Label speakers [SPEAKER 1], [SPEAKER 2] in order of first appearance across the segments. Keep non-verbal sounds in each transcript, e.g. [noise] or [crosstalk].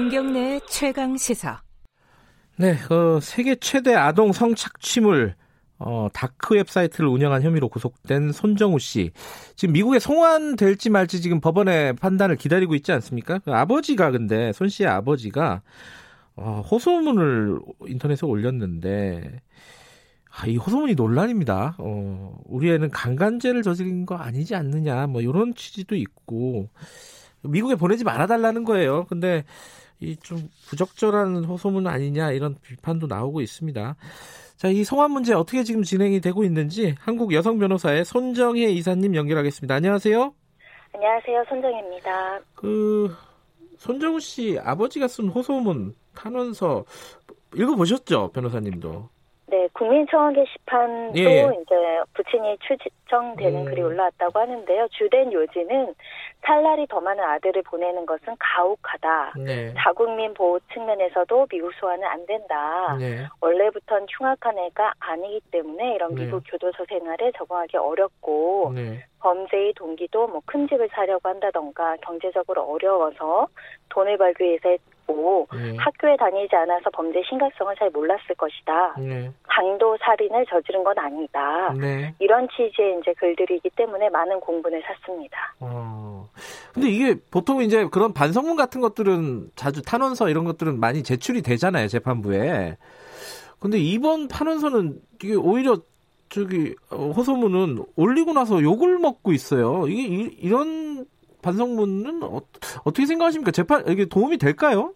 [SPEAKER 1] 김경래 최강 시사.
[SPEAKER 2] 네, 어, 세계 최대 아동 성착취물 어, 다크 웹사이트를 운영한 혐의로 구속된 손정우 씨. 지금 미국에 송환될지 말지 지금 법원의 판단을 기다리고 있지 않습니까? 그 아버지가 근데 손 씨의 아버지가 어, 호소문을 인터넷에 올렸는데 아, 이 호소문이 논란입니다. 어, 우리 애는 강간죄를 저지른 거 아니지 않느냐, 뭐 이런 취지도 있고 미국에 보내지 말아달라는 거예요. 근데 이 좀 부적절한 호소문 아니냐 이런 비판도 나오고 있습니다. 자, 이 성환 문제 어떻게 지금 진행이 되고 있는지 한국 여성 변호사의 손정혜 이사님 연결하겠습니다. 안녕하세요.
[SPEAKER 3] 안녕하세요. 손정혜입니다.
[SPEAKER 2] 그 손정우 씨 아버지가 쓴 호소문 탄원서 읽어보셨죠, 변호사님도?
[SPEAKER 3] 네, 국민청원 게시판도 예. 이제 부친이 추정되는 음. 글이 올라왔다고 하는데요. 주된 요지는 살날이 더 많은 아들을 보내는 것은 가혹하다. 네. 자국민 보호 측면에서도 미국 소환은 안 된다. 네. 원래부터는 흉악한 애가 아니기 때문에 이런 네. 미국 네. 교도소 생활에 적응하기 어렵고 네. 범죄의 동기도 뭐 큰 집을 사려고 한다던가 경제적으로 어려워서 돈을 벌기 위해서 했고 네. 학교에 다니지 않아서 범죄 심각성을 잘 몰랐을 것이다. 네. 강도 살인을 저지른 건 아니다. 네. 이런 취지의 이제 글들이기 때문에 많은 공분을 샀습니다.
[SPEAKER 2] 어. 근데 이게 보통 이제 그런 반성문 같은 것들은 자주 탄원서 이런 것들은 많이 제출이 되잖아요 재판부에. 근데 이번 탄원서는 이게 오히려 저기 어, 호소문은 올리고 나서 욕을 먹고 있어요. 이게 이, 런 반성문은 어, 떻게 생각하십니까? 재판 이게 도움이 될까요?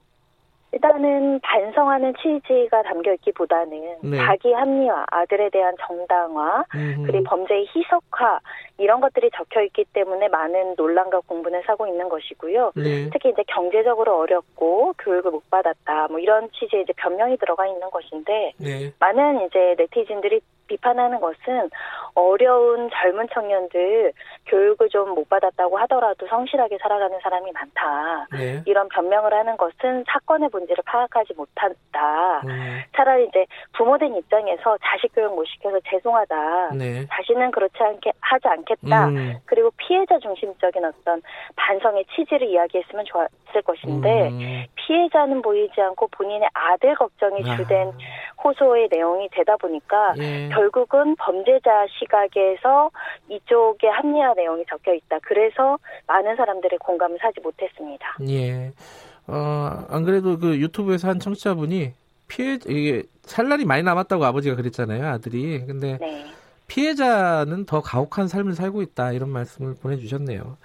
[SPEAKER 3] 일단은 반성하는 취지가 담겨 있기보다는 네. 자기 합리화, 아들에 대한 정당화, 음흠. 그리고 범죄의 희석화 이런 것들이 적혀 있기 때문에 많은 논란과 공분을 사고 있는 것이고요. 네. 특히 이제 경제적으로 어렵고 교육을 못 받았다, 뭐 이런 취지의 이제 변명이 들어가 있는 것인데 네. 많은 이제 네티즌들이 비판하는 것은 어려운 젊은 청년들 교육을 좀 못 받았다고 하더라도 성실하게 살아가는 사람이 많다. 네. 이런 변명을 하는 것은 사건의 본질을 파악하지 못한다. 네. 차라리 이제 부모된 입장에서 자식 교육 못 시켜서 죄송하다. 네. 자신은 그렇지 않게 하지 않겠다. 음. 그리고 피해자 중심적인 어떤 반성의 취지를 이야기했으면 좋았을 것인데 음. 피해자는 보이지 않고 본인의 아들 걱정이 주된 아. 호소의 내용이 되다 보니까 예. 결국은 범죄자 시각에서 이쪽에 합리화 내용이 적혀 있다. 그래서 많은 사람들의 공감을 사지 못했습니다.
[SPEAKER 2] 예. 어, 안 그래도 그 유튜브에서 한 청취자분이 피해, 이게 살 날이 많이 남았다고 아버지가 그랬잖아요, 아들이. 근데 네. 피해자는 더 가혹한 삶을 살고 있다. 이런 말씀을 보내주셨네요.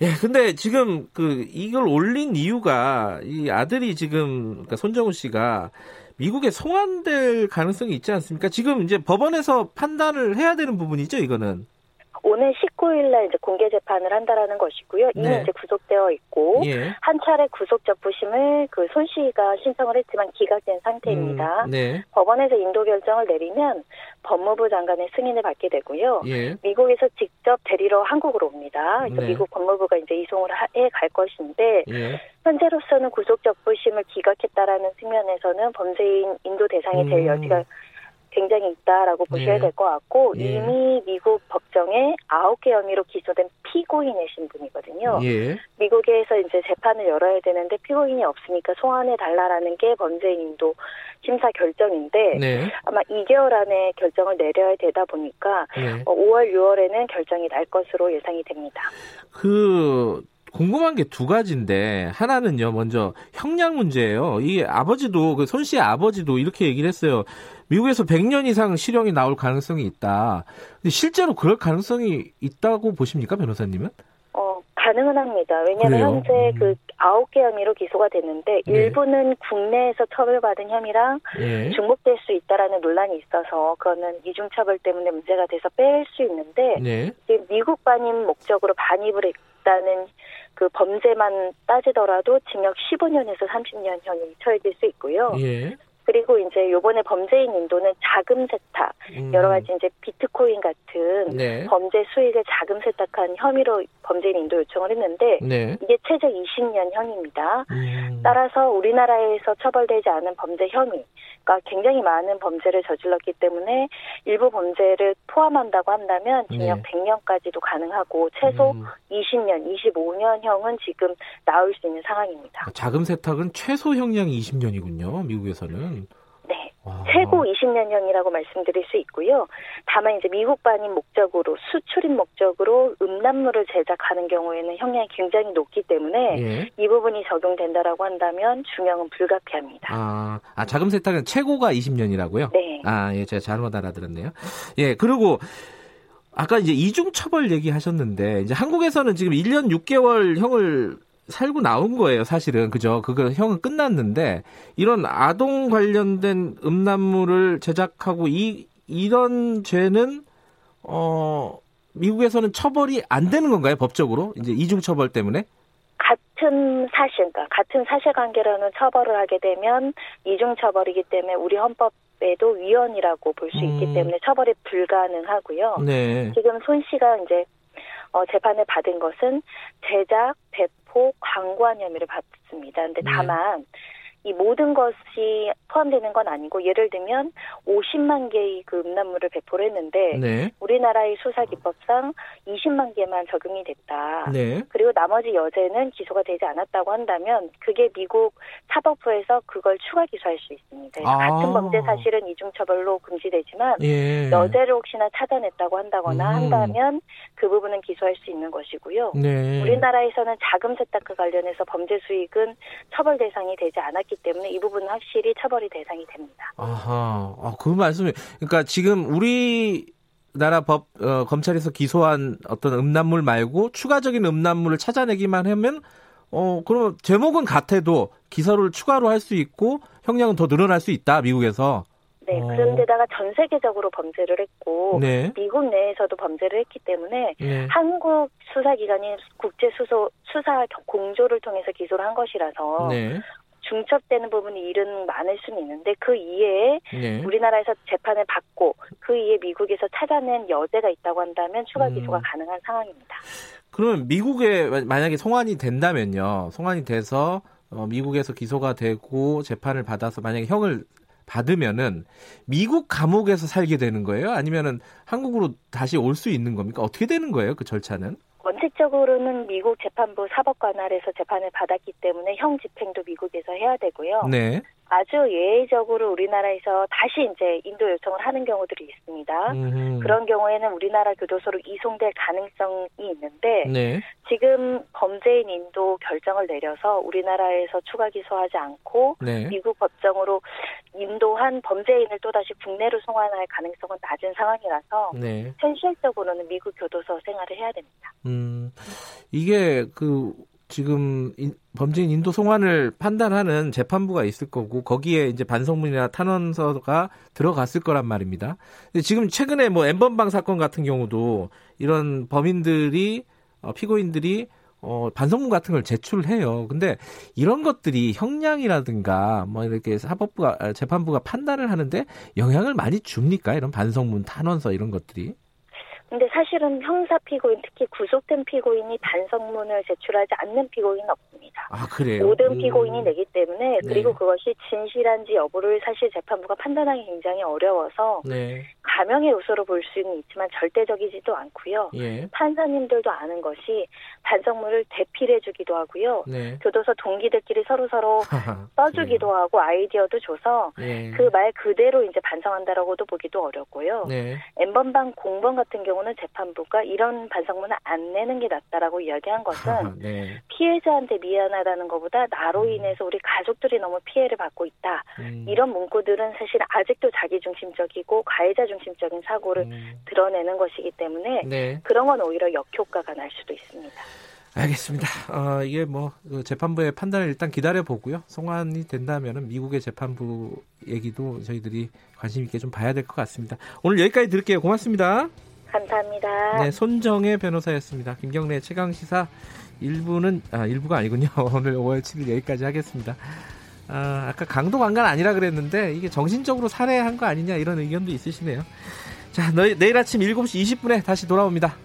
[SPEAKER 2] 예, 근데 지금 그 이걸 올린 이유가 이 아들이 지금 그러니까 손정우 씨가 미국에 송환될 가능성이 있지 않습니까? 지금 이제 법원에서 판단을 해야 되는 부분이죠, 이거는.
[SPEAKER 3] 오늘 19일 날 이제 공개 재판을 한다라는 것이고요. 이미 네. 이제 구속되어 있고 예. 한 차례 구속 접부심을 그 손 씨가 신청을 했지만 기각된 상태입니다. 음, 네. 법원에서 인도 결정을 내리면 법무부 장관의 승인을 받게 되고요. 예. 미국에서 직접 데리러 한국으로 옵니다. 그래서 네. 미국 법무부가 이제 이송을 해 갈 것인데 예. 현재로서는 구속 접부심을 기각했다라는 측면에서는 범죄인 인도 대상이 될 음. 여지가 굉장히 있다라고 보셔야 예. 될것 같고 예. 이미 미국 법정에 아홉 개 혐의로 기소된 피고인의 신분이거든요. 예. 미국에서 이제 재판을 열어야 되는데 피고인이 없으니까 소환해 달라라는 게 범죄인도 심사 결정인데 네. 아마 2개월 안에 결정을 내려야 되다 보니까 네. 5월, 어, 6월에는 결정이 날 것으로 예상이 됩니다.
[SPEAKER 2] 그 궁금한 게 두 가지인데 하나는요 먼저 형량 문제예요. 이 아버지도 그 손 씨의 아버지도 이렇게 얘기를 했어요. 미국에서 100년 이상 실형이 나올 가능성이 있다. 근데 실제로 그럴 가능성이 있다고 보십니까, 변호사님은?
[SPEAKER 3] 어, 가능은 합니다. 왜냐하면 현재 음. 그 아홉 개 혐의로 기소가 됐는데 네. 일부는 국내에서 처벌받은 혐의랑 네. 중복될 수 있다라는 논란이 있어서 그거는 이중 처벌 때문에 문제가 돼서 뺄 수 있는데 네. 미국 반입 목적으로 반입을 했다는 그 범죄만 따지더라도 징역 15년에서 30년 형이 처해질 수 있고요. 예. 그리고 이제 요번에 범죄인 인도는 자금 세탁, 음. 여러 가지 이제 비트코인 같은 네. 범죄 수익을 자금 세탁한 혐의로 범죄인 인도 요청을 했는데 네. 이게 최저 20년형입니다. 음. 따라서 우리나라에서 처벌되지 않은 범죄 혐의가 굉장히 많은 범죄를 저질렀기 때문에 일부 범죄를 포함한다고 한다면 징역 네. 100년까지도 가능하고 최소 음. 20년, 25년형은 지금 나올 수 있는 상황입니다.
[SPEAKER 2] 자금 세탁은 최소 형량이 20년이군요. 미국에서는.
[SPEAKER 3] 네. 와. 최고 20년 형이라고 말씀드릴 수 있고요. 다만 이제 미국반인 목적으로 수출인 목적으로 음란물을 제작하는 경우에는 형량이 굉장히 높기 때문에 예. 이 부분이 적용된다라고 한다면 중형은 불가피합니다.
[SPEAKER 2] 아, 아 자금 세탁은 최고가 20년이라고요?
[SPEAKER 3] 네.
[SPEAKER 2] 아, 예, 제가 잘못 알아들었네요. 예, 그리고 아까 이제 이중 처벌 얘기하셨는데 이제 한국에서는 지금 1년 6개월 형을 살고 나온 거예요, 사실은. 그죠? 그거 형은 끝났는데 이런 아동 관련된 음란물을 제작하고 이 이런 죄는 어 미국에서는 처벌이 안 되는 건가요, 법적으로? 이제 이중 처벌 때문에?
[SPEAKER 3] 같은 사실, 그러니까 같은 사실관계로는 처벌을 하게 되면 이중 처벌이기 때문에 우리 헌법 에도 위헌이라고 볼수 있기 음. 때문에 처벌이 불가능하고요. 네. 지금 손 씨가 이제 어, 재판을 받은 것은 제작, 배 포, 광고한 혐의를 받습니다. 근데 네. 다만 이 모든 것이 포함되는 건 아니고 예를 들면 50만 개의 그 음란물을 배포를 했는데 네. 우리나라의 수사 기법상 20만 개만 적용이 됐다. 네. 그리고 나머지 여죄는 기소가 되지 않았다고 한다면 그게 미국 사법부에서 그걸 추가 기소할 수 있습니다. 아. 같은 범죄 사실은 이중 처벌로 금지되지만 예. 여죄를 혹시나 찾아냈다고 한다거나 음. 한다면 그 부분은 기소할 수 있는 것이고요. 네. 우리나라에서는 자금 세탁과 관련해서 범죄 수익은 처벌 대상이 되지 않았기 때문에 이 부분은 확실히 처벌이 대상이 됩니다.
[SPEAKER 2] 아하, 아, 그 말씀이, 그러니까 지금 우리 나라 법 어, 검찰에서 기소한 어떤 음란물 말고 추가적인 음란물을 찾아내기만 하면 어 그럼 제목은 같아도 기소를 추가로 할 수 있고 형량은 더 늘어날 수 있다 미국에서.
[SPEAKER 3] 네, 어. 그런데다가 전 세계적으로 범죄를 했고 네. 미국 내에서도 범죄를 했기 때문에 네. 한국 수사기관이 국제 수소 수사 공조를 통해서 기소를 한 것이라서 네. 중첩되는 부분이 일은 많을 수는 있는데 그 이외에 네. 우리나라에서 재판을 받고 그 이에 미국에서 찾아낸 여죄가 있다고 한다면 추가 음. 기소가 음. 가능한 상황입니다.
[SPEAKER 2] 그러면 미국에 만약에 송환이 된다면요. 송환이 돼서 어, 미국에서 기소가 되고 재판을 받아서 만약에 형을 받으면은 미국 감옥에서 살게 되는 거예요? 아니면은 한국으로 다시 올 수 있는 겁니까? 어떻게 되는 거예요? 그 절차는?
[SPEAKER 3] 원칙적으로는 미국 재판부 사법관 할에서 재판을 받았기 때문에 형 집행도 미국에서 해야 되고요. 네. 아주 예외적으로 우리나라에서 다시 이제 인도 요청을 하는 경우들이 있습니다. 음. 그런 경우에는 우리나라 교도소로 이송될 가능성이 있는데 네. 지금 범죄인 인도 결정을 내려서 우리나라에서 추가 기소하지 않고 네. 미국 법정으로 인도한 범죄인을 또다시 국내로 송환할 가능성은 낮은 상황이라서 네. 현실적으로는 미국 교도소 생활을 해야 됩니다.
[SPEAKER 2] 음, 이게 그 지금 범죄인 인도 송환을 판단하는 재판부가 있을 거고 거기에 이제 반성문이나 탄원서가 들어갔을 거란 말입니다. 근데 지금 최근에 뭐 엠번방 사건 같은 경우도 이런 범인들이 어, 피고인들이 어, 반성문 같은 걸 제출해요. 근데 이런 것들이 형량이라든가 뭐 이렇게 사법부가 아, 재판부가 판단을 하는데 영향을 많이 줍니까? 이런 반성문, 탄원서 이런 것들이?
[SPEAKER 3] 근데 사실은 형사 피고인, 특히 구속된 피고인이 반성문을 제출하지 않는 피고인은 없습니다.
[SPEAKER 2] 아, 그래요?
[SPEAKER 3] 모든 음. 피고인이 내기 때문에, 그리고 네. 그것이 진실한지 여부를 사실 재판부가 판단하기 굉장히 어려워서, 네. 가명의 요소로 볼 수는 있지만 절대적이지도 않고요. 예. 판사님들도 아는 것이 반성문을 대필해주기도 하고요. 네. 교도소 동기들끼리 서로 서로 [laughs] 써주기도 예. 하고 아이디어도 줘서 예. 그말 그대로 이제 반성한다라고도 보기도 어렵고요. 네. N번방 공번 같은 경우 는 재판부가 이런 반성문을 안 내는 게 낫다라고 이야기한 것은 [laughs] 네. 피해자한테 미안하다는 것보다 나로 음. 인해서 우리 가족들이 너무 피해를 받고 있다. 음. 이런 문구들은 사실 아직도 자기중심적이고 가해자 중심 중심적인 사고를 음. 드러내는 것이기 때문에 네. 그런 건 오히려 역효과가 날 수도 있습니다.
[SPEAKER 2] 알겠습니다. 어, 이게 뭐그 재판부의 판단을 일단 기다려 보고요. 송환이 된다면은 미국의 재판부 얘기도 저희들이 관심 있게 좀 봐야 될 것 같습니다. 오늘 여기까지 들을게요. 고맙습니다.
[SPEAKER 3] 감사합니다.
[SPEAKER 2] 네, 손정혜 변호사였습니다. 김경래 최강 시사 1부는 아 1부가 아니군요. [laughs] 오늘 5월 7일 여기까지 하겠습니다. 아, 아까 강도 강간 아니라 그랬는데 이게 정신적으로 살해한 거 아니냐 이런 의견도 있으시네요. 자, 너, 내일 아침 7시 20분에 다시 돌아옵니다.